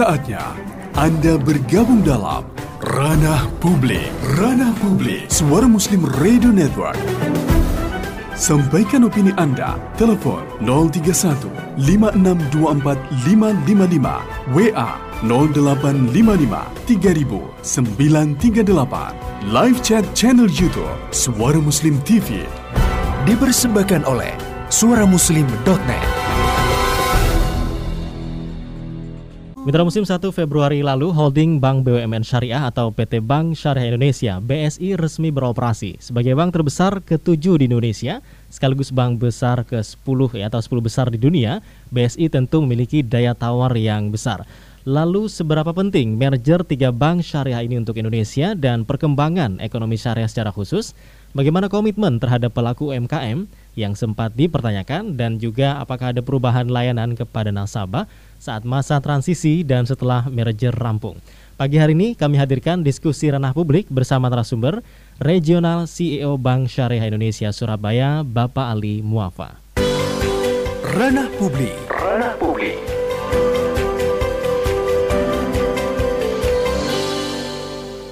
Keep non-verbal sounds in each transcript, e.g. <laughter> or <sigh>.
saatnya Anda bergabung dalam Ranah Publik. Ranah Publik, Suara Muslim Radio Network. Sampaikan opini Anda. Telepon 031 5624 555. WA 0855 3000 938. Live chat channel YouTube Suara Muslim TV. Dipersembahkan oleh suaramuslim.net. Mitra Musim 1 Februari lalu, holding Bank BUMN Syariah atau PT Bank Syariah Indonesia BSI resmi beroperasi sebagai bank terbesar ke-7 di Indonesia, sekaligus bank besar ke-10 ya, atau 10 besar di dunia. BSI tentu memiliki daya tawar yang besar. Lalu seberapa penting merger tiga bank syariah ini untuk Indonesia dan perkembangan ekonomi syariah secara khusus? Bagaimana komitmen terhadap pelaku UMKM yang sempat dipertanyakan dan juga apakah ada perubahan layanan kepada nasabah? Saat masa transisi dan setelah merger rampung. Pagi hari ini kami hadirkan diskusi ranah publik bersama narasumber Regional CEO Bank Syariah Indonesia Surabaya, Bapak Ali Muafa. Ranah publik. Ranah publik.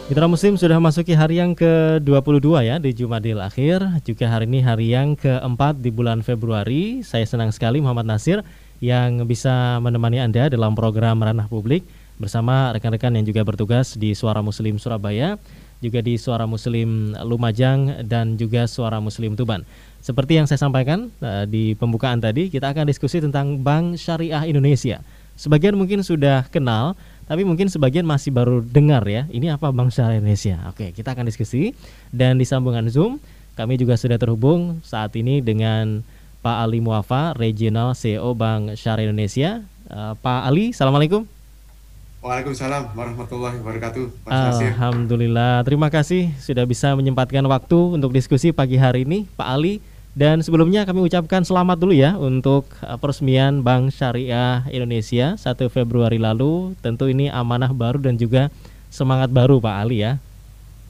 Mitra Muslim sudah masuki hari yang ke-22 ya di Jumadil akhir, juga hari ini hari yang keempat di bulan Februari. Saya senang sekali Muhammad Nasir yang bisa menemani Anda dalam program Ranah Publik bersama rekan-rekan yang juga bertugas di Suara Muslim Surabaya, juga di Suara Muslim Lumajang dan juga Suara Muslim Tuban. Seperti yang saya sampaikan uh, di pembukaan tadi, kita akan diskusi tentang Bank Syariah Indonesia. Sebagian mungkin sudah kenal, tapi mungkin sebagian masih baru dengar ya. Ini apa Bank Syariah Indonesia? Oke, kita akan diskusi dan di sambungan Zoom kami juga sudah terhubung saat ini dengan Pak Ali Muafa, Regional CEO Bank Syariah Indonesia. Uh, Pak Ali, Assalamualaikum. Waalaikumsalam warahmatullahi wabarakatuh. Mas Alhamdulillah, terima kasih sudah bisa menyempatkan waktu untuk diskusi pagi hari ini, Pak Ali. Dan sebelumnya kami ucapkan selamat dulu ya untuk uh, peresmian Bank Syariah Indonesia 1 Februari lalu. Tentu ini amanah baru dan juga semangat baru Pak Ali ya.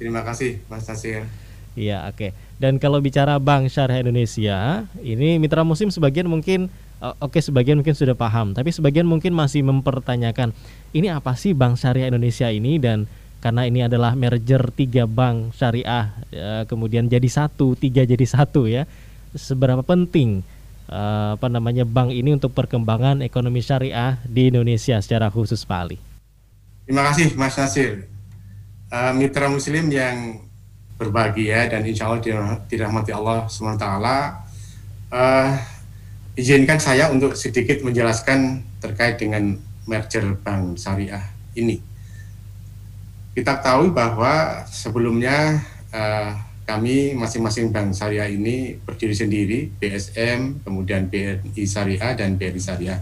Terima kasih Mas Nasir. Iya, oke. Okay. Dan kalau bicara Bank Syariah Indonesia, ini mitra musim sebagian mungkin oke okay, sebagian mungkin sudah paham, tapi sebagian mungkin masih mempertanyakan ini apa sih Bank Syariah Indonesia ini dan karena ini adalah merger tiga bank syariah ya, kemudian jadi satu tiga jadi satu ya seberapa penting uh, apa namanya bank ini untuk perkembangan ekonomi syariah di Indonesia secara khusus Pak Ali. Terima kasih Mas Nasir. Mitra Muslim yang berbahagia dan insya Allah dirahmati Allah SWT. Uh, izinkan saya untuk sedikit menjelaskan terkait dengan merger bank syariah ini. Kita tahu bahwa sebelumnya uh, kami masing-masing bank syariah ini berdiri sendiri, BSM, kemudian BRI Syariah dan BRI Syariah.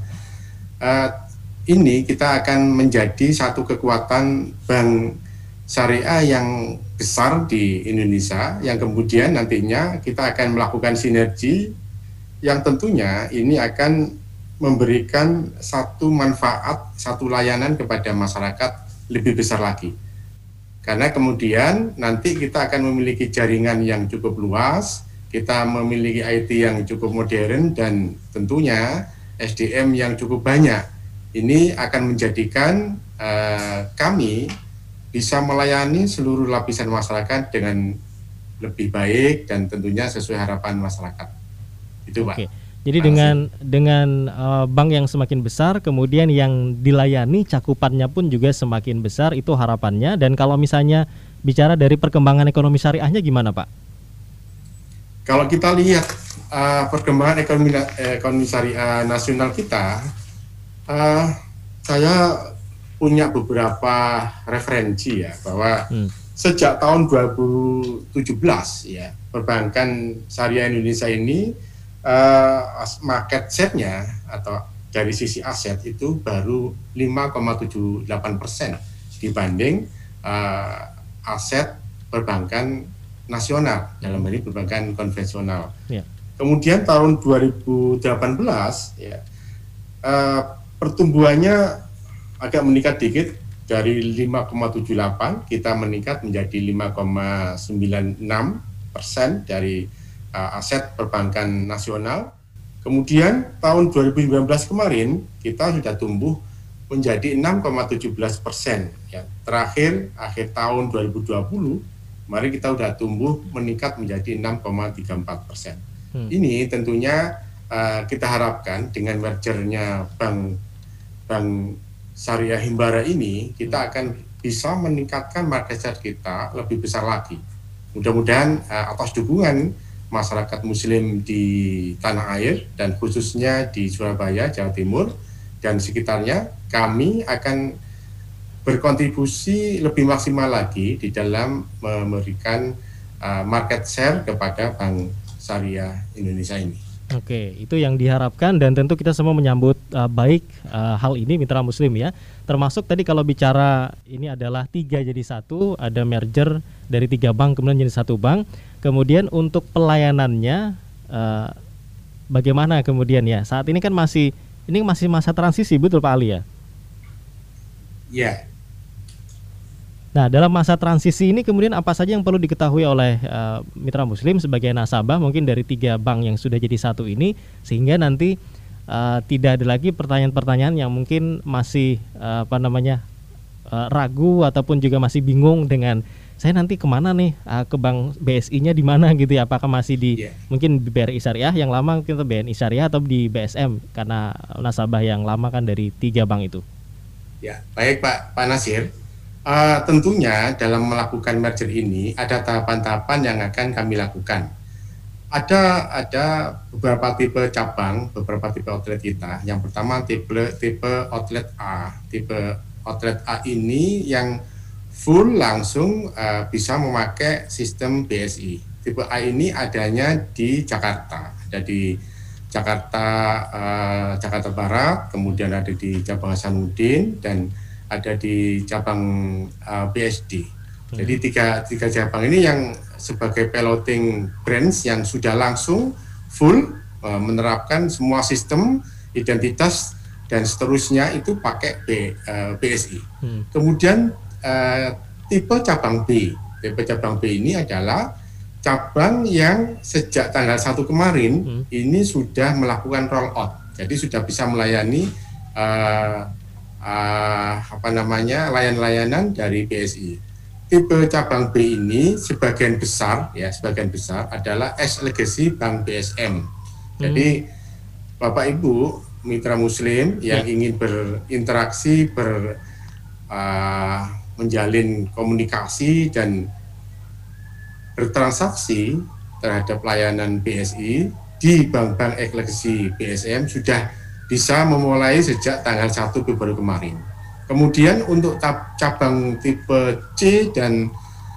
Uh, ini kita akan menjadi satu kekuatan bank syariah yang besar di Indonesia yang kemudian nantinya kita akan melakukan sinergi yang tentunya ini akan memberikan satu manfaat, satu layanan kepada masyarakat lebih besar lagi. Karena kemudian nanti kita akan memiliki jaringan yang cukup luas, kita memiliki IT yang cukup modern dan tentunya SDM yang cukup banyak. Ini akan menjadikan uh, kami bisa melayani seluruh lapisan masyarakat dengan lebih baik dan tentunya sesuai harapan masyarakat. Itu, Pak. Oke. Jadi dengan dengan uh, bank yang semakin besar, kemudian yang dilayani cakupannya pun juga semakin besar, itu harapannya. Dan kalau misalnya bicara dari perkembangan ekonomi syariahnya gimana, Pak? Kalau kita lihat uh, perkembangan ekonomi ekonomi syariah nasional kita, uh, saya punya beberapa referensi ya bahwa hmm. sejak tahun 2017 ya perbankan syariah Indonesia ini uh, market share-nya atau dari sisi aset itu baru 5,78 persen dibanding uh, aset perbankan nasional dalam hal ini perbankan konvensional. Yeah. Kemudian tahun 2018 ya uh, pertumbuhannya agak meningkat dikit dari 5,78 kita meningkat menjadi 5,96 persen dari uh, aset perbankan nasional. Kemudian tahun 2019 kemarin kita sudah tumbuh menjadi 6,17 persen. Ya, terakhir akhir tahun 2020, mari kita udah tumbuh meningkat menjadi 6,34 persen. Hmm. Ini tentunya uh, kita harapkan dengan mergernya bank bank syariah Himbara ini kita hmm. akan bisa meningkatkan market share kita lebih besar lagi. Mudah-mudahan uh, atas dukungan masyarakat Muslim di tanah air dan khususnya di Surabaya, Jawa Timur dan sekitarnya, kami akan berkontribusi lebih maksimal lagi di dalam memberikan uh, market share kepada Bank Syariah Indonesia ini. Oke, itu yang diharapkan dan tentu kita semua menyambut uh, baik uh, hal ini mitra muslim ya. Termasuk tadi kalau bicara ini adalah tiga jadi satu, ada merger dari tiga bank kemudian jadi satu bank. Kemudian untuk pelayanannya uh, bagaimana kemudian ya? Saat ini kan masih ini masih masa transisi betul Pak Ali ya? Iya. Nah, dalam masa transisi ini kemudian apa saja yang perlu diketahui oleh uh, mitra muslim sebagai nasabah? Mungkin dari tiga bank yang sudah jadi satu ini sehingga nanti uh, tidak ada lagi pertanyaan-pertanyaan yang mungkin masih uh, apa namanya uh, ragu ataupun juga masih bingung dengan saya nanti ke mana nih? Uh, ke bank BSI-nya di mana? gitu ya. Apakah masih di yeah. mungkin BRI Syariah yang lama kita BNI Syariah atau di BSM karena nasabah yang lama kan dari tiga bank itu. Ya baik Pak. Pak Nasir Uh, tentunya dalam melakukan merger ini ada tahapan-tahapan yang akan kami lakukan. Ada ada beberapa tipe cabang, beberapa tipe outlet kita. Yang pertama tipe tipe outlet A. Tipe outlet A ini yang full langsung uh, bisa memakai sistem BSI. Tipe A ini adanya di Jakarta, ada di Jakarta uh, Jakarta Barat, kemudian ada di Cabang Hasanuddin dan ada di cabang uh, BSD. Hmm. Jadi tiga tiga cabang ini yang sebagai piloting brands yang sudah langsung full uh, menerapkan semua sistem identitas dan seterusnya itu pakai B, uh, BSI. Hmm. Kemudian uh, tipe cabang B, tipe cabang B ini adalah cabang yang sejak tanggal 1 kemarin hmm. ini sudah melakukan roll out. Jadi sudah bisa melayani uh, uh, apa namanya layan-layanan dari BSI. Tipe cabang B ini sebagian besar ya sebagian besar adalah S legacy Bank BSM. Jadi hmm. Bapak Ibu mitra Muslim yang ya. ingin berinteraksi ber uh, menjalin komunikasi dan bertransaksi terhadap layanan BSI di bank-bank legacy BSM sudah bisa memulai sejak tanggal 1 Februari kemarin. Kemudian untuk cabang tipe C dan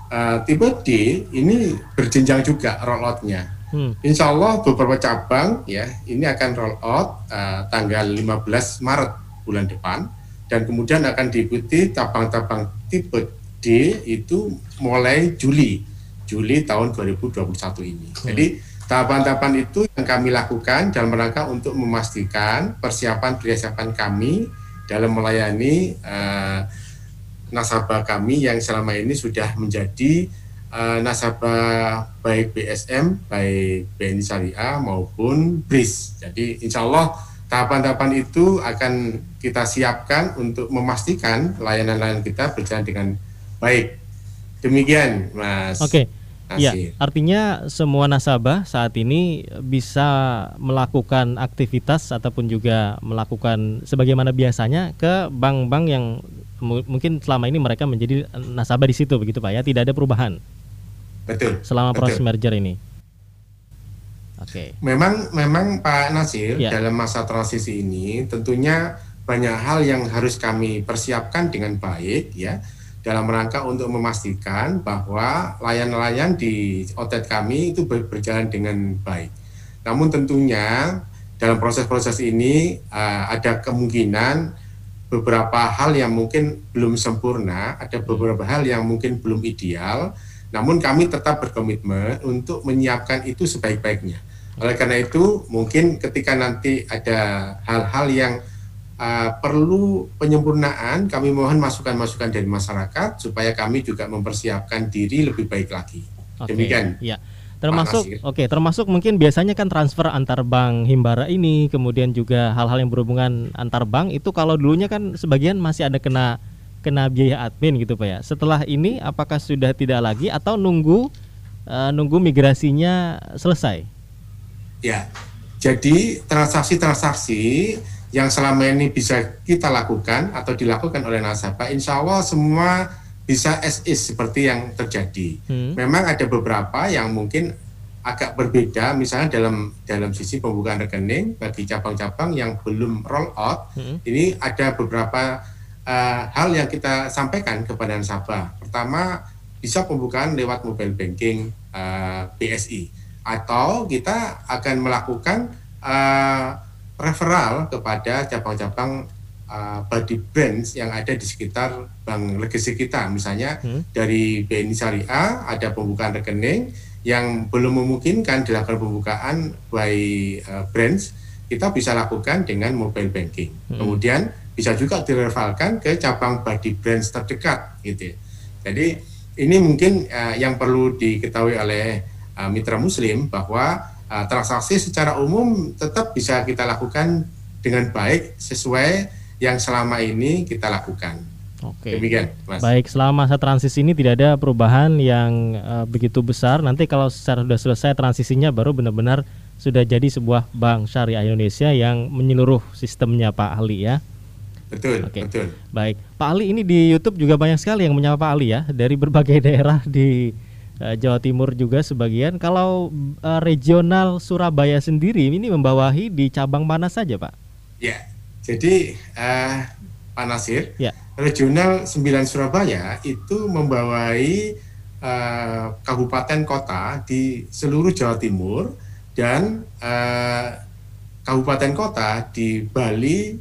uh, tipe D ini berjenjang juga rolloutnya. Hmm. Insya Allah beberapa cabang ya ini akan rollout uh, tanggal 15 Maret bulan depan dan kemudian akan diikuti cabang-cabang tipe D itu mulai Juli Juli tahun 2021 ini. Hmm. Jadi Tahapan-tahapan itu yang kami lakukan dalam rangka untuk memastikan persiapan-persiapan kami dalam melayani uh, nasabah kami yang selama ini sudah menjadi uh, nasabah baik BSM, baik BNI Syariah maupun BRIS. Jadi insya Allah tahapan-tahapan itu akan kita siapkan untuk memastikan layanan-layanan kita berjalan dengan baik. Demikian, Mas. Oke. Okay. Iya, artinya semua nasabah saat ini bisa melakukan aktivitas ataupun juga melakukan sebagaimana biasanya ke bank-bank yang mungkin selama ini mereka menjadi nasabah di situ begitu Pak ya, tidak ada perubahan. Betul. Selama betul. proses merger ini. Oke. Okay. Memang memang Pak Nasir ya. dalam masa transisi ini tentunya banyak hal yang harus kami persiapkan dengan baik ya dalam rangka untuk memastikan bahwa layan-layan di outlet kami itu berjalan dengan baik. Namun tentunya dalam proses-proses ini uh, ada kemungkinan beberapa hal yang mungkin belum sempurna, ada beberapa hal yang mungkin belum ideal, namun kami tetap berkomitmen untuk menyiapkan itu sebaik-baiknya. Oleh karena itu, mungkin ketika nanti ada hal-hal yang uh, perlu penyempurnaan, kami mohon masukan-masukan dari masyarakat supaya kami juga mempersiapkan diri lebih baik lagi. Oke, Demikian. Ya. Termasuk oke, okay, termasuk mungkin biasanya kan transfer antar bank Himbara ini, kemudian juga hal-hal yang berhubungan antar bank itu kalau dulunya kan sebagian masih ada kena kena biaya admin gitu Pak ya. Setelah ini apakah sudah tidak lagi atau nunggu uh, nunggu migrasinya selesai? Ya. Jadi transaksi-transaksi yang selama ini bisa kita lakukan atau dilakukan oleh nasabah, insya Allah semua bisa as is seperti yang terjadi. Hmm. Memang ada beberapa yang mungkin agak berbeda, misalnya dalam dalam sisi pembukaan rekening bagi cabang-cabang yang belum roll out, hmm. ini ada beberapa uh, hal yang kita sampaikan kepada nasabah. Pertama, bisa pembukaan lewat mobile banking uh, eh, BSI atau kita akan melakukan uh, referral kepada cabang-cabang uh, body brands yang ada di sekitar bank legacy kita. Misalnya hmm. dari BNI Syariah ada pembukaan rekening yang belum memungkinkan dilakukan pembukaan by uh, brands, kita bisa lakukan dengan mobile banking. Hmm. Kemudian bisa juga direvalkan ke cabang body brands terdekat gitu. Ya. Jadi ini mungkin uh, yang perlu diketahui oleh uh, mitra muslim bahwa uh, transaksi secara umum tetap bisa kita lakukan dengan baik sesuai yang selama ini kita lakukan. Oke. Demikian, Mas. Baik, selama masa transisi ini tidak ada perubahan yang uh, begitu besar. Nanti kalau secara sudah selesai transisinya baru benar-benar sudah jadi sebuah bank syariah Indonesia yang menyeluruh sistemnya Pak Ali ya. Betul, Oke. betul. Baik, Pak Ali ini di YouTube juga banyak sekali yang menyapa Pak Ali ya dari berbagai <laughs> daerah di uh, Jawa Timur juga sebagian. Kalau uh, regional Surabaya sendiri ini membawahi di cabang mana saja, Pak? Ya, jadi uh, Pak Nasir, ya. regional 9 Surabaya itu membawai uh, kabupaten kota di seluruh Jawa Timur dan uh, kabupaten kota di Bali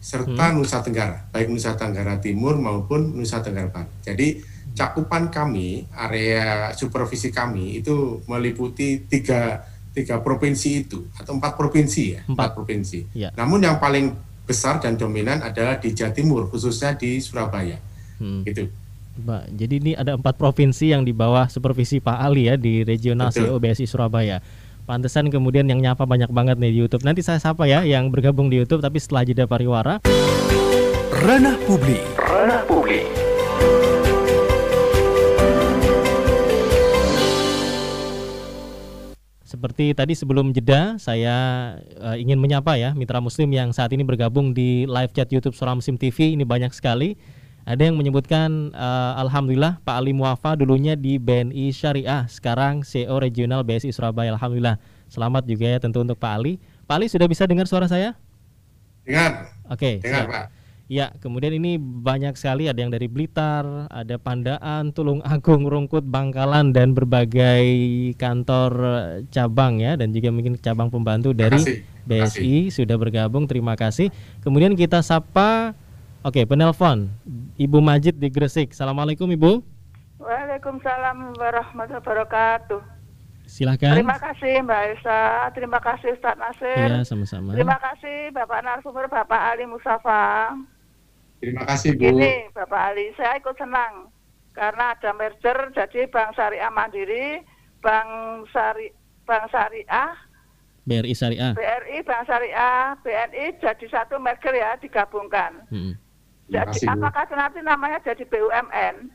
serta hmm. Nusa Tenggara, baik Nusa Tenggara Timur maupun Nusa Tenggara Barat. Jadi cakupan kami, area supervisi kami itu meliputi tiga tiga provinsi itu atau empat provinsi ya empat, empat provinsi. Ya. Namun yang paling besar dan dominan adalah di Jawa Timur khususnya di Surabaya. Hmm. Gitu. Mbak, jadi ini ada empat provinsi yang di bawah supervisi Pak Ali ya di regional CEO BSI Surabaya. Pantesan kemudian yang nyapa banyak banget nih di YouTube. Nanti saya sapa ya yang bergabung di YouTube tapi setelah jeda pariwara. Ranah publik. Ranah publik. Seperti tadi sebelum jeda, saya uh, ingin menyapa ya mitra Muslim yang saat ini bergabung di live chat YouTube Suara Muslim TV. Ini banyak sekali. Ada yang menyebutkan uh, Alhamdulillah Pak Ali Muafa dulunya di BNI Syariah, sekarang CEO Regional BSI Surabaya. Alhamdulillah. Selamat juga ya tentu untuk Pak Ali. Pak Ali sudah bisa dengar suara saya? Dengar. Oke. Okay, dengar Pak. Ya, kemudian ini banyak sekali ada yang dari Blitar, ada Pandaan, Tulung Agung, Rungkut, Bangkalan dan berbagai kantor eh, cabang ya dan juga mungkin cabang pembantu dari kasih, BSI kasih. sudah bergabung. Terima kasih. Kemudian kita sapa Oke, penelpon Ibu Majid di Gresik. Assalamualaikum Ibu. Waalaikumsalam warahmatullahi wabarakatuh. Silahkan. Terima kasih Mbak Esa, terima kasih Ustaz Nasir. Iya, sama-sama. Terima kasih Bapak Narsumber, Bapak Ali Musafa. Terima kasih Bu. Ini Bapak Ali, saya ikut senang karena ada merger jadi Bank Syariah Mandiri, Bank Syari Bank Syariah BRI Syariah. BRI Bank Syariah, BNI jadi satu merger ya digabungkan. Hmm. Jadi kasih, apakah nanti namanya jadi BUMN?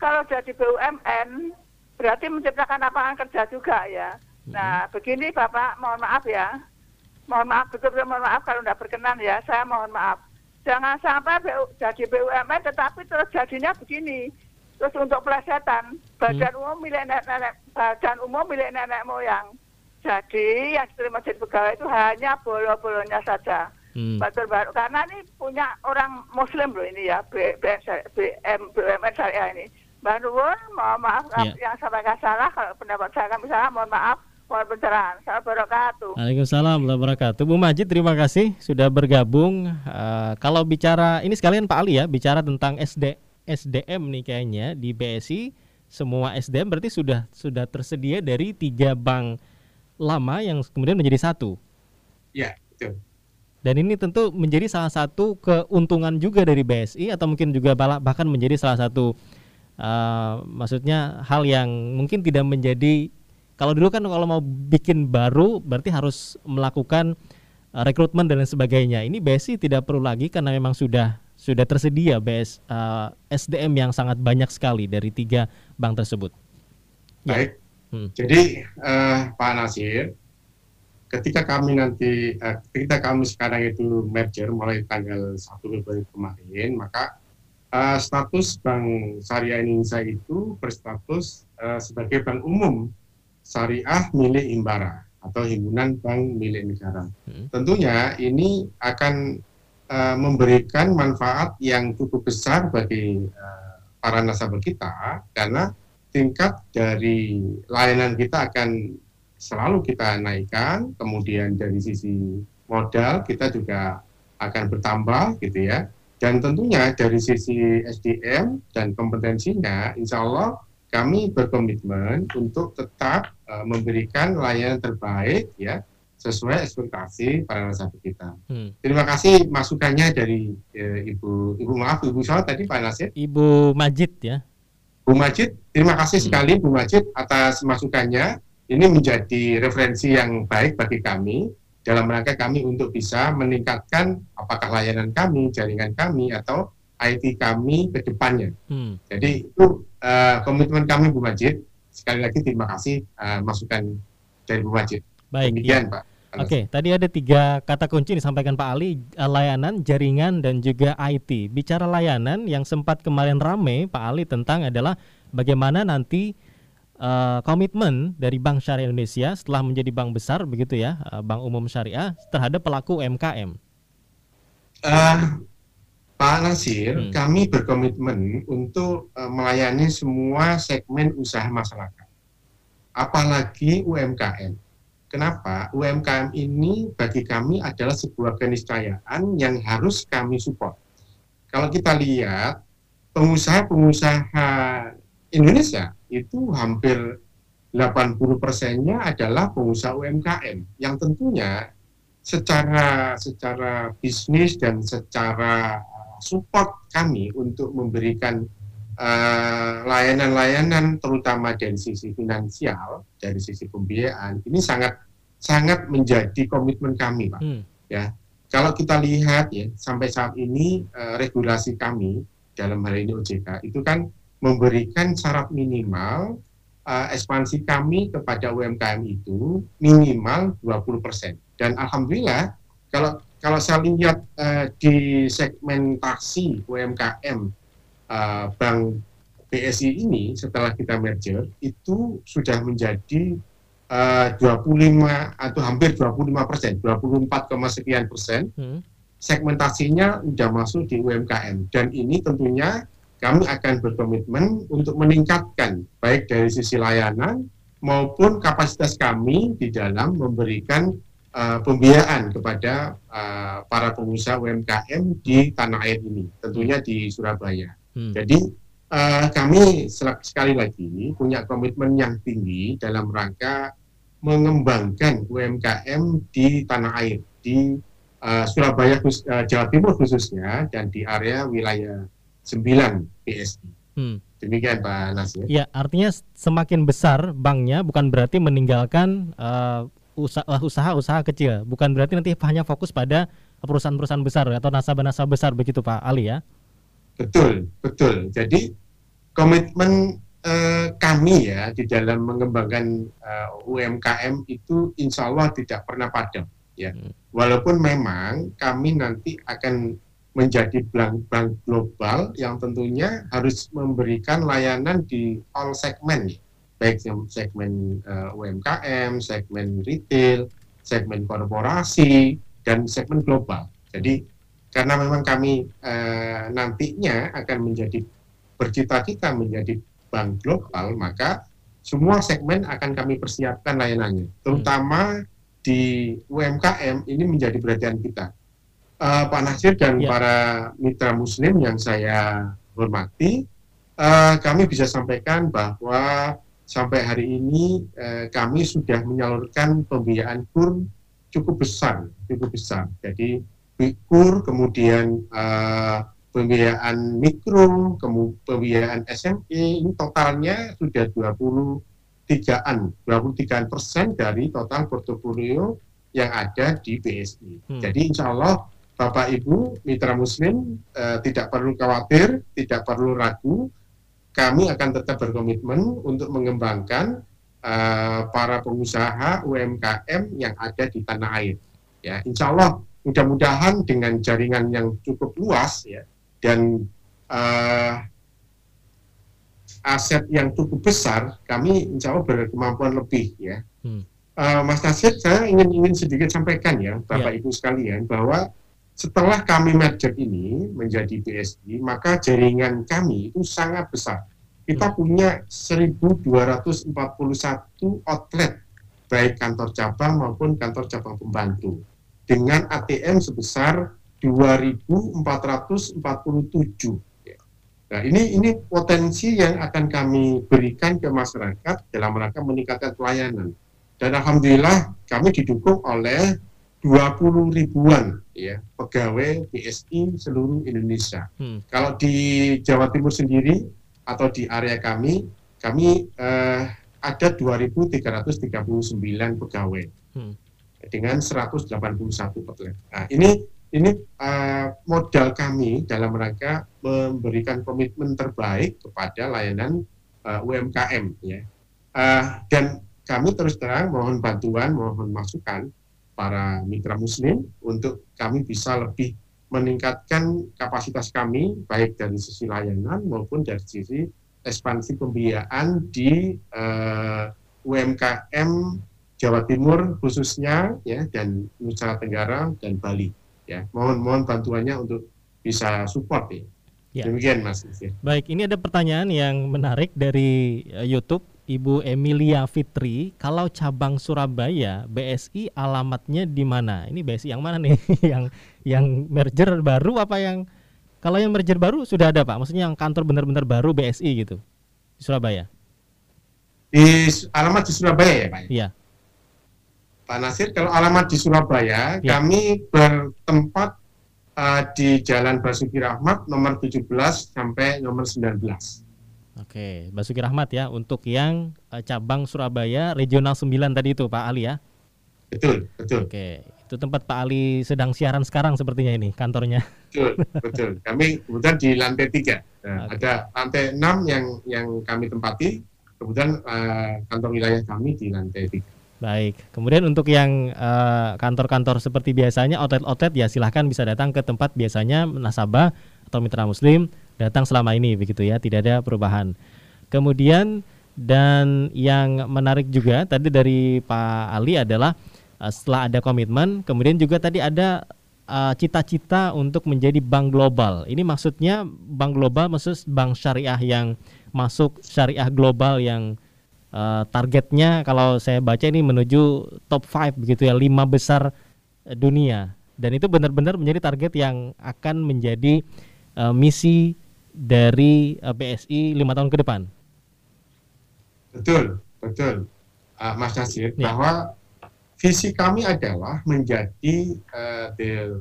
Kalau jadi BUMN berarti menciptakan lapangan kerja juga ya. Hmm. Nah begini Bapak mohon maaf ya, mohon maaf betul-betul mohon maaf kalau tidak berkenan ya, saya mohon maaf Jangan sampai BU, jadi BUMN tetapi terus jadinya begini. Terus untuk pelesetan, badan hmm. umum milik nenek-nenek, badan umum milik nenek moyang. Jadi yang diterima jadi pegawai itu hanya bolo-bolonya saja. Hmm. Betul baru karena ini punya orang Muslim loh ini ya BM, BUMN syariah ini. Mbak Nuwun, mohon maaf yeah. yang sampaikan salah kalau pendapat saya kan salah, mohon maaf. Assalamualaikum Waalaikumsalam wabarakatuh. Bu Majid terima kasih sudah bergabung. Uh, kalau bicara ini sekalian Pak Ali ya bicara tentang SD SDM nih kayaknya di BSI semua SDM berarti sudah sudah tersedia dari tiga bank lama yang kemudian menjadi satu. Ya betul. Dan ini tentu menjadi salah satu keuntungan juga dari BSI atau mungkin juga bahkan menjadi salah satu uh, maksudnya hal yang mungkin tidak menjadi Kalau dulu kan kalau mau bikin baru berarti harus melakukan uh, rekrutmen dan lain sebagainya. Ini BSI tidak perlu lagi karena memang sudah sudah tersedia BS uh, SDM yang sangat banyak sekali dari tiga bank tersebut. Ya. Baik. Hmm. Jadi uh, Pak Nasir, ketika kami nanti, uh, ketika kami sekarang itu merger mulai tanggal 1 Februari kemarin, maka uh, status Bank Syariah Indonesia itu berstatus uh, sebagai bank umum syariah milik Imbara atau himpunan bank milik negara. Hmm. Tentunya ini akan uh, memberikan manfaat yang cukup besar bagi uh, para nasabah kita karena tingkat dari layanan kita akan selalu kita naikkan, kemudian dari sisi modal kita juga akan bertambah gitu ya. Dan tentunya dari sisi SDM dan kompetensinya, insya Allah kami berkomitmen untuk tetap uh, memberikan layanan terbaik ya sesuai ekspektasi para nasabah kita. Hmm. Terima kasih masukannya dari uh, Ibu Ibu maaf Ibu Syawat tadi Pak Nasir. Ibu Majid ya. Bu Majid, terima kasih hmm. sekali Bu Majid atas masukannya. Ini menjadi referensi yang baik bagi kami dalam rangka kami untuk bisa meningkatkan apakah layanan kami, jaringan kami, atau IT kami ke depannya. Hmm. Jadi itu uh, komitmen kami Bu Majid. Sekali lagi terima kasih uh, masukan dari Bu Majid. Baik, Demikian iya. Pak. Oke, okay, tadi ada tiga kata kunci disampaikan Pak Ali, eh, layanan, jaringan, dan juga IT. Bicara layanan yang sempat kemarin rame Pak Ali tentang adalah bagaimana nanti uh, komitmen dari Bank Syariah Indonesia setelah menjadi bank besar begitu ya, uh, Bank Umum Syariah terhadap pelaku UMKM. Uh, Pak Nasir, hmm. kami berkomitmen untuk uh, melayani semua segmen usaha masyarakat, apalagi UMKM Kenapa? UMKM ini bagi kami adalah sebuah keniscayaan yang harus kami support. Kalau kita lihat pengusaha-pengusaha Indonesia itu hampir 80 persennya adalah pengusaha UMKM yang tentunya secara secara bisnis dan secara support kami untuk memberikan Eh, layanan-layanan uh, terutama dari sisi finansial, dari sisi pembiayaan ini sangat sangat menjadi komitmen kami, Pak. Hmm. Ya, kalau kita lihat ya sampai saat ini uh, regulasi kami dalam hal ini OJK itu kan memberikan syarat minimal uh, ekspansi kami kepada UMKM itu minimal 20%. Dan alhamdulillah kalau kalau saya lihat uh, di segmentasi UMKM uh, Bank BSI ini setelah kita merger itu sudah menjadi uh, 25 atau hampir 25 persen, 24, sekian persen. Hmm. Segmentasinya sudah masuk di UMKM dan ini tentunya kami akan berkomitmen untuk meningkatkan baik dari sisi layanan maupun kapasitas kami di dalam memberikan uh, pembiayaan kepada uh, para pengusaha UMKM di tanah air ini, tentunya di Surabaya. Hmm. Jadi uh, kami sekali lagi punya komitmen yang tinggi dalam rangka mengembangkan UMKM di tanah air di uh, Surabaya, uh, Jawa Timur khususnya dan di area wilayah 9 PSI. Hmm. Demikian Pak Nasir. Ya, artinya semakin besar banknya bukan berarti meninggalkan uh, usaha-usaha kecil, bukan berarti nanti hanya fokus pada perusahaan-perusahaan besar atau nasabah-nasabah besar begitu Pak Ali ya. Betul, betul. Jadi komitmen eh, kami ya di dalam mengembangkan eh, UMKM itu insya Allah tidak pernah padam. Ya, hmm. walaupun memang kami nanti akan menjadi bank, bank global yang tentunya harus memberikan layanan di all segmen, ya. Baik segmen uh, eh, UMKM, segmen retail, segmen korporasi, dan segmen global. Jadi karena memang kami eh, nantinya akan menjadi bercita-cita menjadi bank global, maka semua segmen akan kami persiapkan layanannya, terutama di UMKM ini menjadi perhatian kita. Uh, Pak Nasir dan ya. para mitra Muslim yang saya hormati, uh, kami bisa sampaikan bahwa sampai hari ini uh, kami sudah menyalurkan pembiayaan kur cukup besar, cukup besar. Jadi kur, kemudian uh, pembiayaan mikro, kemudian pembiayaan SME, ini totalnya sudah 28 23-an, 23 persen dari total portofolio yang ada di BSI. Hmm. Jadi insya Allah Bapak Ibu mitra Muslim eh, tidak perlu khawatir, tidak perlu ragu, kami akan tetap berkomitmen untuk mengembangkan eh, para pengusaha UMKM yang ada di tanah air. Ya, insya Allah mudah-mudahan dengan jaringan yang cukup luas ya dan uh, aset yang cukup besar, kami insya Allah berkemampuan lebih ya. Hmm. Uh, Mas Nasir, saya ingin ingin sedikit sampaikan ya, Bapak yeah. Ibu sekalian, bahwa setelah kami merger ini menjadi BSI, maka jaringan kami itu sangat besar. Kita hmm. punya 1.241 outlet, baik kantor cabang maupun kantor cabang pembantu, dengan ATM sebesar 2.447 Nah, ini ini potensi yang akan kami berikan ke masyarakat dalam rangka meningkatkan pelayanan. Dan alhamdulillah kami didukung oleh 20 ribuan ya pegawai BSI seluruh Indonesia. Hmm. Kalau di Jawa Timur sendiri atau di area kami, kami eh, ada 2.339 pegawai hmm. dengan 181 outlet. Nah, ini ini uh, modal kami dalam rangka memberikan komitmen terbaik kepada layanan uh, eh, UMKM ya. Uh, dan kami terus terang mohon bantuan, mohon masukan para mitra muslim untuk kami bisa lebih meningkatkan kapasitas kami baik dari sisi layanan maupun dari sisi ekspansi pembiayaan di uh, UMKM Jawa Timur khususnya ya dan Nusa Tenggara dan Bali ya mohon mohon bantuannya untuk bisa support ya. Ya. Demikian Mas. Baik, ini ada pertanyaan yang menarik dari uh, YouTube Ibu Emilia Fitri. Kalau cabang Surabaya BSI alamatnya di mana? Ini BSI yang mana nih? <laughs> yang yang merger baru apa yang kalau yang merger baru sudah ada Pak? Maksudnya yang kantor benar-benar baru BSI gitu di Surabaya? Di alamat di Surabaya ya Pak? Iya. Pak Nasir, kalau alamat di Surabaya, ya. kami bertempat uh, di Jalan Basuki Rahmat nomor 17 sampai nomor 19. Oke, Basuki Rahmat ya untuk yang uh, cabang Surabaya regional 9 tadi itu Pak Ali ya. Betul, betul. Oke, itu tempat Pak Ali sedang siaran sekarang sepertinya ini kantornya. Betul, betul. Kami kemudian di lantai 3. Nah, okay. Ada lantai 6 yang yang kami tempati, kemudian uh, kantor wilayah kami di lantai 3. Baik, kemudian untuk yang eh, kantor-kantor uh, seperti biasanya outlet-outlet ya silahkan bisa datang ke tempat biasanya nasabah atau mitra muslim datang selama ini begitu ya, tidak ada perubahan. Kemudian dan yang menarik juga tadi dari Pak Ali adalah uh, setelah ada komitmen, kemudian juga tadi ada eh, cita-cita uh, untuk menjadi bank global. Ini maksudnya bank global maksud bank syariah yang masuk syariah global yang uh, targetnya kalau saya baca ini menuju top 5 begitu ya lima besar eh, dunia dan itu benar-benar menjadi target yang akan menjadi uh, misi dari uh, BSI lima tahun ke depan. Betul, betul, uh, Mas Nasir, ya. bahwa visi kami adalah menjadi uh, the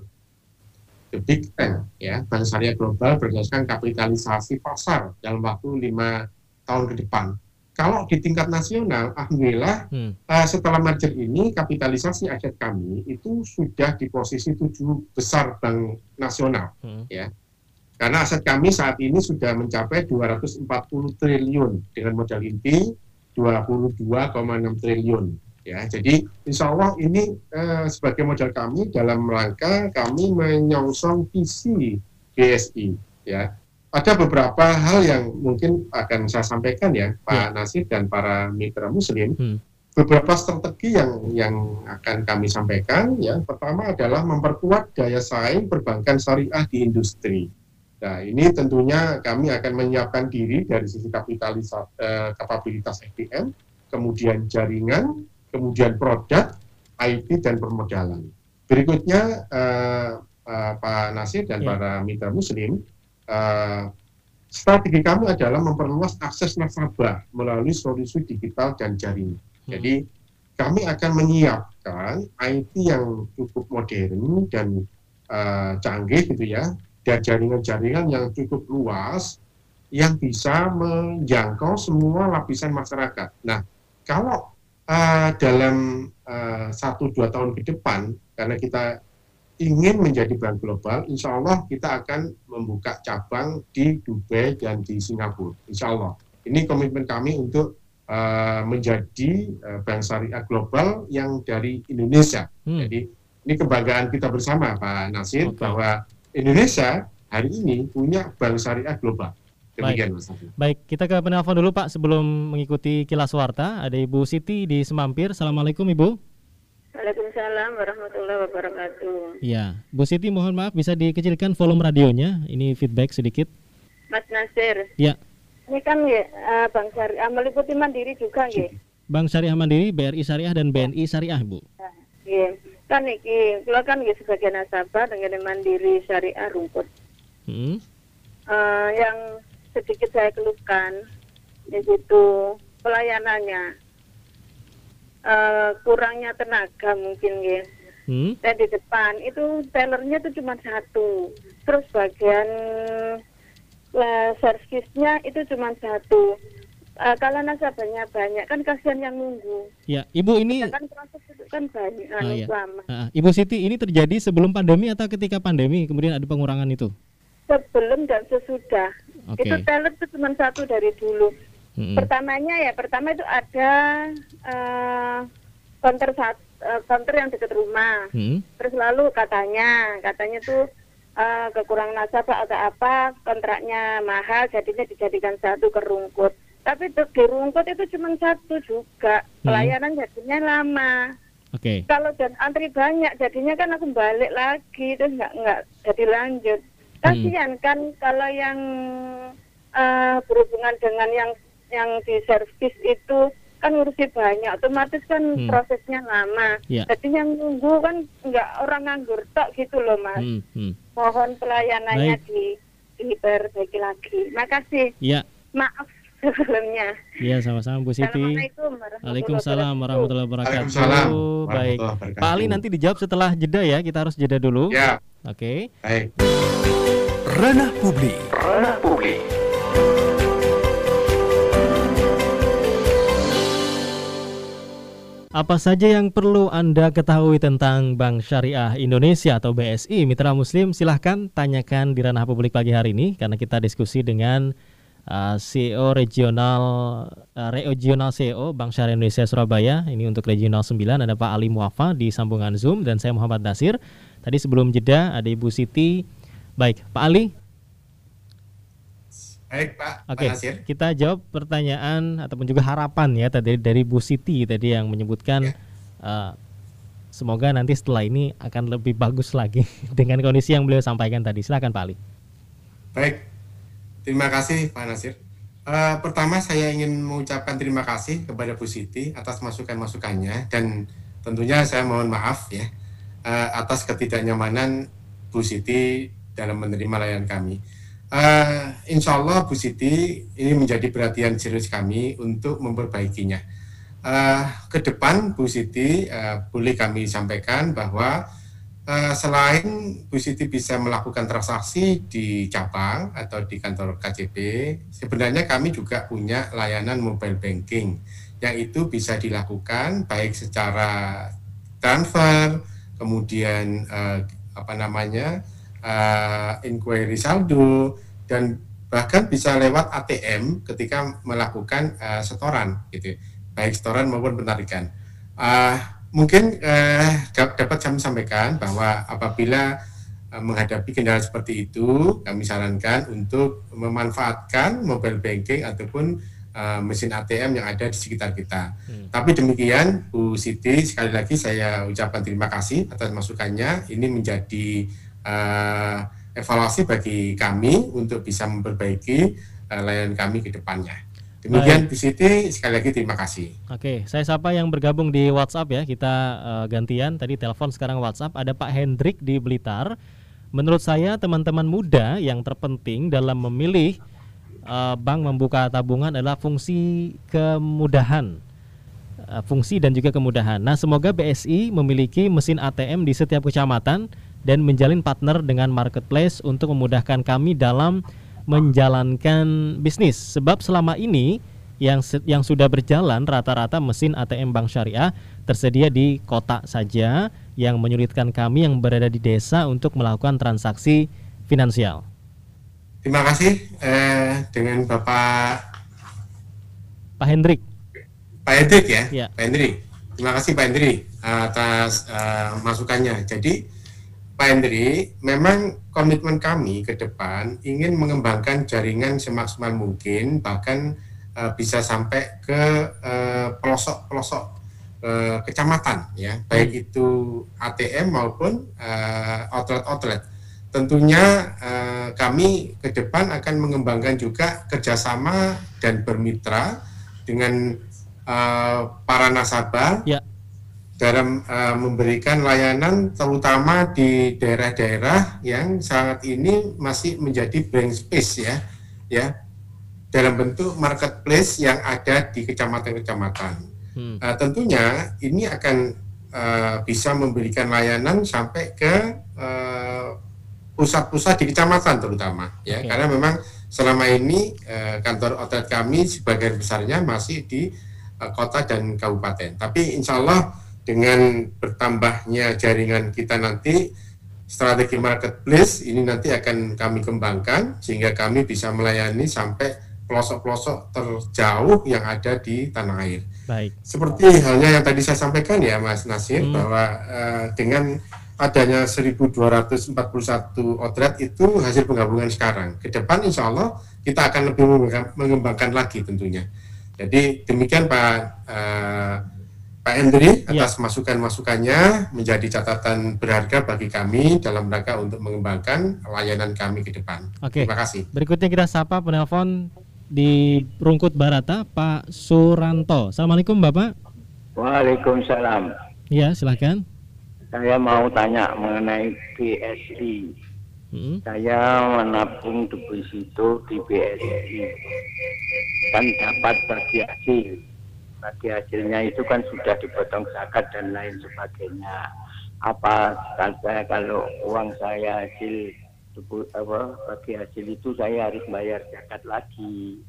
the big ten ya bank syariah global berdasarkan kapitalisasi pasar dalam waktu lima tahun ke depan kalau di tingkat nasional, alhamdulillah hmm. uh, setelah merger ini kapitalisasi aset kami itu sudah di posisi tujuh besar bank nasional, hmm. ya. Karena aset kami saat ini sudah mencapai 240 triliun dengan modal inti 22,6 triliun. Ya, jadi insya Allah ini uh, sebagai modal kami dalam rangka kami menyongsong visi BSI, ya ada beberapa hal yang mungkin akan saya sampaikan ya Pak ya. Nasir dan para mitra Muslim. Hmm. Beberapa strategi yang yang akan kami sampaikan ya pertama adalah memperkuat daya saing perbankan syariah di industri. Nah ini tentunya kami akan menyiapkan diri dari sisi kapitalisasi eh, kapabilitas SDM, kemudian jaringan, kemudian produk, IT dan permodalan. Berikutnya eh, eh, Pak Nasir dan ya. para mitra Muslim uh, strategi kami adalah memperluas akses nasabah melalui solusi digital dan jaringan. Hmm. Jadi kami akan menyiapkan IT yang cukup modern dan uh, canggih gitu ya, dan jaringan-jaringan yang cukup luas yang bisa menjangkau semua lapisan masyarakat. Nah, kalau uh, dalam satu dua tahun ke depan karena kita ingin menjadi bank global, insya Allah kita akan membuka cabang di Dubai dan di Singapura, insya Allah. Ini komitmen kami untuk uh, menjadi uh, bank syariah global yang dari Indonesia. Hmm. Jadi ini kebanggaan kita bersama Pak Nasir okay. bahwa Indonesia hari ini punya bank syariah global. Demikian, Baik. Baik, kita ke penelpon dulu Pak sebelum mengikuti kilas warta. Ada Ibu Siti di Semampir. Assalamualaikum Ibu. Waalaikumsalam warahmatullahi wabarakatuh. Ya, Bu Siti mohon maaf bisa dikecilkan volume radionya. Ini feedback sedikit. Mas Nasir. Ya. Ini kan ya, uh, Bank Syariah meliputi Mandiri juga ya. Bank Syariah Mandiri, BRI Syariah dan BNI Syariah, Bu. Iya. Kan iki, kalau kan sebagai nasabah dengan Mandiri Syariah rumput. Hmm. Uh, yang sedikit saya keluhkan yaitu pelayanannya uh, kurangnya tenaga mungkin ya hmm? dan di depan itu tellernya itu cuma satu terus bagian uh, servisnya itu cuma satu uh, kalau nasabahnya banyak kan kasihan yang nunggu ya ibu ini kan proses itu kan banyak oh, ya. lama uh, ibu Siti ini terjadi sebelum pandemi atau ketika pandemi kemudian ada pengurangan itu sebelum dan sesudah. Okay. Itu talent itu cuma satu dari dulu. hmm Pertamanya ya, pertama itu ada uh, counter sat, uh, counter yang dekat rumah. hmm Terus lalu katanya, katanya tuh uh, kekurangan nasabah atau apa, kontraknya mahal, jadinya dijadikan satu ke rungkut. Tapi tuh di rungkut itu cuma satu juga, pelayanan hmm jadinya lama. Oke. Okay. Kalau dan antri banyak, jadinya kan aku balik lagi, terus nggak nggak jadi lanjut. Kasihan hmm. kan kalau yang uh, berhubungan dengan yang yang di servis itu kan ngurusi banyak, otomatis kan hmm. prosesnya lama. Yeah. Jadi yang nunggu kan nggak orang nganggur tok gitu loh mas. Hmm. Hmm. Mohon pelayanannya Baik. di diperbaiki lagi. Makasih. Ya. Maaf sebelumnya. Iya sama-sama Bu Siti. Assalamualaikum Waalaikumsalam warahmatullahi wabarakatuh. Baik. Pak Ali nanti dijawab setelah jeda ya. Kita harus jeda dulu. Ya. Oke. Okay. Baik. Ranah Publik. Ranah Publik. Apa saja yang perlu Anda ketahui tentang Bank Syariah Indonesia atau BSI? Mitra Muslim silahkan tanyakan di ranah publik pagi hari ini karena kita diskusi dengan uh, CEO regional uh, regional CEO Bank Syariah Indonesia Surabaya. Ini untuk regional 9 ada Pak Ali Muafa di sambungan Zoom dan saya Muhammad Nasir. Tadi sebelum jeda ada Ibu Siti Baik, Pak Ali. Baik, Pak. Oke, okay, kita jawab pertanyaan ataupun juga harapan ya tadi dari Bu Siti tadi yang menyebutkan ya. uh, semoga nanti setelah ini akan lebih bagus lagi <laughs> dengan kondisi yang beliau sampaikan tadi. Silakan Pak Ali. Baik, terima kasih Pak Nasir. Uh, pertama saya ingin mengucapkan terima kasih kepada Bu Siti atas masukan-masukannya dan tentunya saya mohon maaf ya uh, atas ketidaknyamanan Bu Siti dalam menerima layanan kami. Uh, insya Allah Bu Siti ini menjadi perhatian serius kami untuk memperbaikinya. Uh, ke depan Bu Siti uh, boleh kami sampaikan bahwa uh, selain Bu Siti bisa melakukan transaksi di cabang atau di kantor KJP, sebenarnya kami juga punya layanan mobile banking yang itu bisa dilakukan baik secara transfer, kemudian uh, apa namanya uh, inquiry saldo dan bahkan bisa lewat ATM ketika melakukan uh, setoran gitu baik setoran maupun penarikan. Uh, mungkin uh, dapat kami sampaikan bahwa apabila uh, menghadapi kendala seperti itu kami sarankan untuk memanfaatkan mobile banking ataupun uh, mesin ATM yang ada di sekitar kita. Hmm. Tapi demikian Bu Siti sekali lagi saya ucapkan terima kasih atas masukannya. Ini menjadi uh, evaluasi bagi kami untuk bisa memperbaiki uh, layanan kami ke depannya. Demikian Bu Siti, sekali lagi terima kasih. Oke, saya sapa yang bergabung di WhatsApp ya. Kita uh, gantian tadi telepon sekarang WhatsApp. Ada Pak Hendrik di Blitar. Menurut saya teman-teman muda yang terpenting dalam memilih uh, bank membuka tabungan adalah fungsi kemudahan fungsi dan juga kemudahan. Nah, semoga BSI memiliki mesin ATM di setiap kecamatan dan menjalin partner dengan marketplace untuk memudahkan kami dalam menjalankan bisnis. Sebab selama ini yang yang sudah berjalan rata-rata mesin ATM Bank Syariah tersedia di kota saja yang menyulitkan kami yang berada di desa untuk melakukan transaksi finansial. Terima kasih eh, dengan Bapak Pak Hendrik. Pak Hendrik ya, ya. Pak Hendrik. Terima kasih Pak Hendrik atas uh, masukannya. Jadi Pak Hendri, memang komitmen kami ke depan ingin mengembangkan jaringan semaksimal mungkin, bahkan uh, bisa sampai ke eh, pelosok-pelosok uh, kecamatan, ya, baik hmm. itu ATM maupun outlet-outlet. Tentunya uh, kami ke depan akan mengembangkan juga kerjasama dan bermitra dengan uh, para nasabah ya. Dalam uh, memberikan layanan terutama di daerah-daerah yang saat ini masih menjadi blank space ya, ya dalam bentuk marketplace yang ada di kecamatan-kecamatan. Hmm. Uh, tentunya ini akan uh, bisa memberikan layanan sampai ke pusat-pusat uh, di kecamatan terutama ya, okay. karena memang selama ini uh, kantor outlet kami sebagian besarnya masih di uh, kota dan kabupaten. Tapi insya Allah dengan bertambahnya jaringan kita nanti strategi marketplace ini nanti akan kami kembangkan sehingga kami bisa melayani sampai pelosok-pelosok terjauh yang ada di tanah air. Baik. Seperti halnya yang tadi saya sampaikan ya Mas Nasir hmm. bahwa uh, dengan adanya 1241 outlet itu hasil penggabungan sekarang. Ke depan insya Allah kita akan lebih mengembangkan lagi tentunya. Jadi demikian Pak uh, Pak Hendri ya. atas ya. masukan-masukannya menjadi catatan berharga bagi kami dalam rangka untuk mengembangkan layanan kami ke depan. Oke. Terima kasih. Berikutnya kita sapa penelpon di Rungkut Barata, Pak Suranto. Assalamualaikum Bapak. Waalaikumsalam. Ya, silahkan. Saya mau tanya mengenai BSI. Hmm. Saya menabung deposito di BSI. Kan dapat bagi hasil. Bagi hasilnya itu kan sudah dipotong zakat dan lain sebagainya. Apa saya kalau uang saya hasil apa bagi hasil itu saya harus bayar zakat lagi.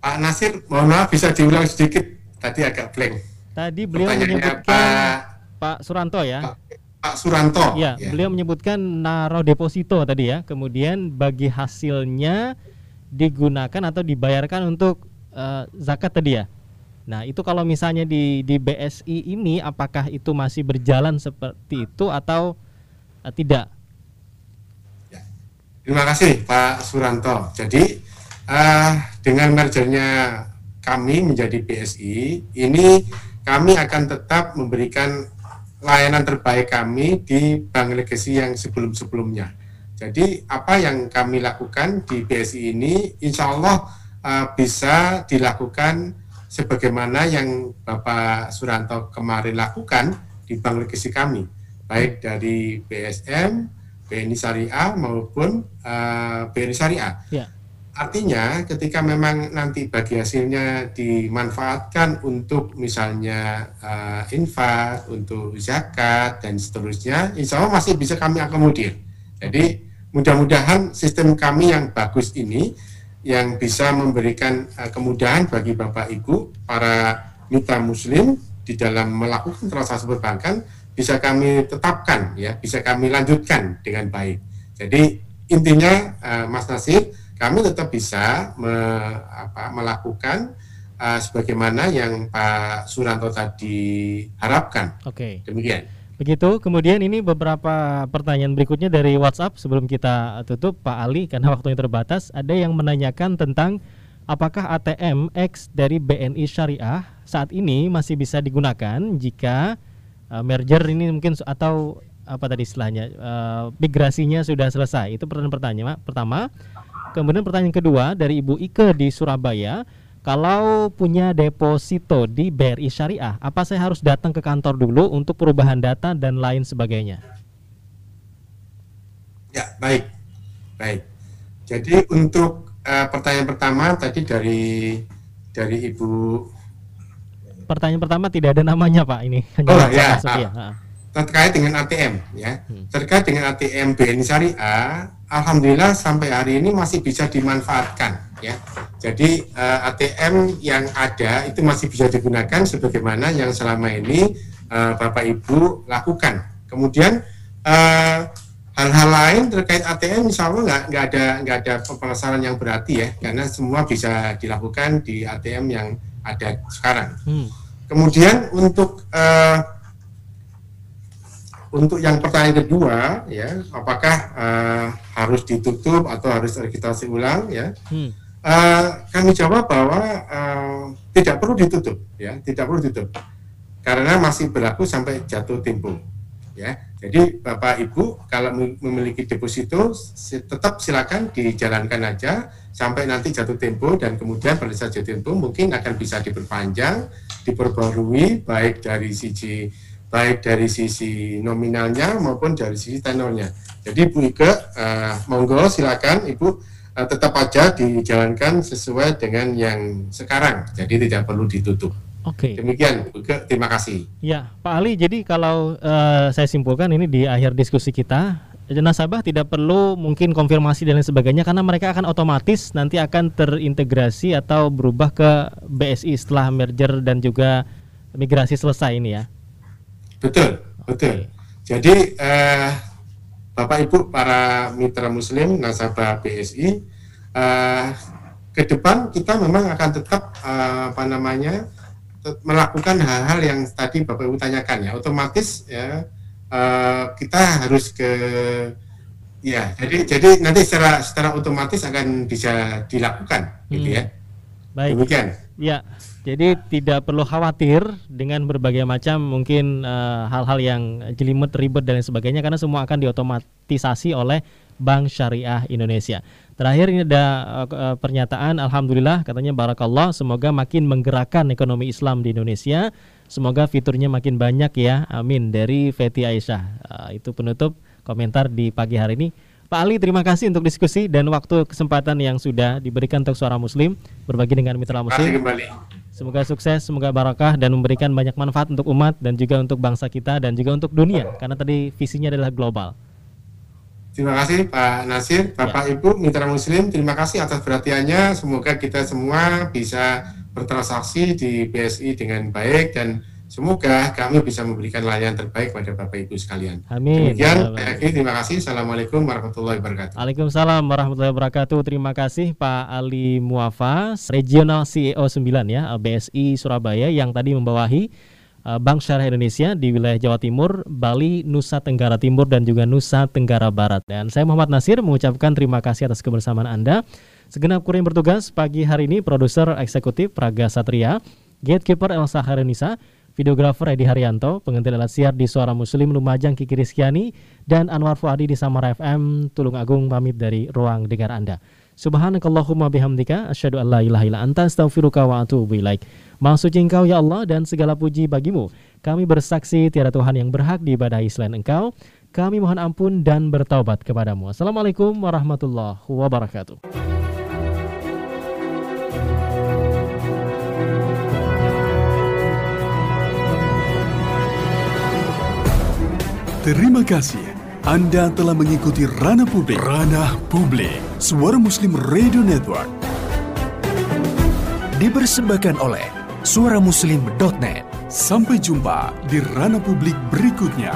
Pak Nasir, mohon maaf bisa diulang sedikit. Tadi agak blank. Tadi beliau menyebutkan Pak, Pak Suranto ya. Pak, Pak Suranto. Ya, ya, beliau menyebutkan naro deposito tadi ya. Kemudian bagi hasilnya digunakan atau dibayarkan untuk uh, zakat tadi ya. Nah, itu kalau misalnya di di BSI ini apakah itu masih berjalan seperti itu atau uh, tidak? Terima kasih Pak Suranto. Jadi uh, dengan mergernya kami menjadi BSI, ini kami akan tetap memberikan layanan terbaik kami di Bank Legacy yang sebelum-sebelumnya. Jadi apa yang kami lakukan di BSI ini, insya Allah uh, bisa dilakukan sebagaimana yang Bapak Suranto kemarin lakukan di Bank Legacy kami, baik dari BSM, BNI Syariah maupun uh, BNI Syariah. Ya. Artinya ketika memang nanti bagi hasilnya dimanfaatkan untuk misalnya uh, infak, untuk zakat dan seterusnya, insya Allah masih bisa kami akomodir. Jadi mudah-mudahan sistem kami yang bagus ini yang bisa memberikan uh, kemudahan bagi Bapak Ibu para mitra muslim di dalam melakukan transaksi perbankan bisa kami tetapkan ya, bisa kami lanjutkan dengan baik. Jadi intinya uh, Mas Nasir, kami tetap bisa me, apa, melakukan uh, sebagaimana yang Pak Suranto tadi harapkan. Oke. Okay. Demikian. Begitu. Kemudian ini beberapa pertanyaan berikutnya dari WhatsApp sebelum kita tutup Pak Ali karena <laughs> waktunya terbatas. Ada yang menanyakan tentang apakah ATM X dari BNI Syariah saat ini masih bisa digunakan jika uh, merger ini mungkin atau apa tadi istilahnya uh, migrasinya sudah selesai itu pertanyaan pertanyaan pertama kemudian pertanyaan kedua dari Ibu Ike di Surabaya kalau punya deposito di BRI Syariah apa saya harus datang ke kantor dulu untuk perubahan data dan lain sebagainya ya baik baik jadi untuk uh, pertanyaan pertama tadi dari dari Ibu pertanyaan pertama tidak ada namanya Pak ini. Hanya oh ya. Masuk, ya. Terkait dengan ATM ya. Hmm. Terkait dengan ATM BNI Syariah, alhamdulillah sampai hari ini masih bisa dimanfaatkan ya. Jadi uh, eh, ATM yang ada itu masih bisa digunakan sebagaimana yang selama ini uh, Bapak Ibu lakukan. Kemudian uh, hal-hal lain terkait ATM insya Allah nggak nggak ada nggak ada pemasaran yang berarti ya karena semua bisa dilakukan di ATM yang ada sekarang. Hmm. Kemudian untuk uh, untuk yang pertanyaan kedua, ya, apakah uh, harus ditutup atau harus registrasi ulang, ya? Hmm. Uh, kami jawab bahwa uh, tidak perlu ditutup, ya, tidak perlu ditutup, karena masih berlaku sampai jatuh tempo, ya. Jadi bapak ibu kalau memiliki deposito tetap silakan dijalankan aja sampai nanti jatuh tempo dan kemudian pada saat jatuh tempo mungkin akan bisa diperpanjang, diperbarui baik dari sisi baik dari sisi nominalnya maupun dari sisi tenornya. Jadi Bu Ike, uh, monggo silakan Ibu uh, tetap aja dijalankan sesuai dengan yang sekarang. Jadi tidak perlu ditutup. Oke. Okay. Demikian, Bu Ike, terima kasih. Ya, Pak Ali. Jadi kalau uh, saya simpulkan ini di akhir diskusi kita, nasabah tidak perlu mungkin konfirmasi dan lain sebagainya karena mereka akan otomatis nanti akan terintegrasi atau berubah ke BSI setelah merger dan juga migrasi selesai ini ya. Betul, betul. Jadi eh, Bapak Ibu para mitra Muslim nasabah BSI, eh, ke depan kita memang akan tetap eh, apa namanya melakukan hal-hal yang tadi Bapak Ibu tanyakan ya, otomatis ya eh, kita harus ke ya jadi jadi nanti secara secara otomatis akan bisa dilakukan gitu hmm. gitu ya. Baik. Demikian. Ya. Jadi tidak perlu khawatir dengan berbagai macam mungkin eh, hal-hal uh, yang jelimet, ribet dan lain sebagainya karena semua akan diotomatisasi oleh Bank Syariah Indonesia. Terakhir ini ada uh, pernyataan alhamdulillah katanya barakallah semoga makin menggerakkan ekonomi Islam di Indonesia. Semoga fiturnya makin banyak ya. Amin dari Feti Aisyah. Uh, itu penutup komentar di pagi hari ini. Pak Ali, terima kasih untuk diskusi dan waktu kesempatan yang sudah diberikan untuk suara Muslim berbagi dengan mitra Muslim. Semoga sukses, semoga barakah dan memberikan banyak manfaat untuk umat dan juga untuk bangsa kita dan juga untuk dunia karena tadi visinya adalah global. Terima kasih Pak Nasir, Bapak ya. Ibu mitra Muslim, terima kasih atas perhatiannya. Semoga kita semua bisa bertransaksi di BSI dengan baik dan Semoga kami bisa memberikan layanan terbaik pada Bapak Ibu sekalian. Amin. Demikian, Pak terima kasih. Assalamualaikum warahmatullahi wabarakatuh. Waalaikumsalam warahmatullahi wabarakatuh. Terima kasih Pak Ali Muafas, Regional CEO 9 ya, BSI Surabaya yang tadi membawahi eh, Bank Syariah Indonesia di wilayah Jawa Timur, Bali, Nusa Tenggara Timur dan juga Nusa Tenggara Barat. Dan saya Muhammad Nasir mengucapkan terima kasih atas kebersamaan Anda. Segenap yang bertugas pagi hari ini produser eksekutif Praga Satria, gatekeeper Elsa Harenisa, videografer Edi Haryanto, pengantin alat siar di Suara Muslim Lumajang Kiki Rizkyani, dan Anwar Fuadi di Samara FM Tulung Agung pamit dari ruang dengar Anda. Subhanakallahumma bihamdika asyhadu an la ilaha illa anta astaghfiruka wa atubu ilaik. Maha Engkau ya Allah dan segala puji bagimu. Kami bersaksi tiada Tuhan yang berhak diibadahi selain Engkau. Kami mohon ampun dan bertaubat kepadamu. Assalamualaikum warahmatullahi wabarakatuh. Terima kasih. Anda telah mengikuti Ranah Publik. Ranah Publik. Suara Muslim Radio Network. Dipersembahkan oleh suaramuslim.net. Sampai jumpa di Ranah Publik berikutnya.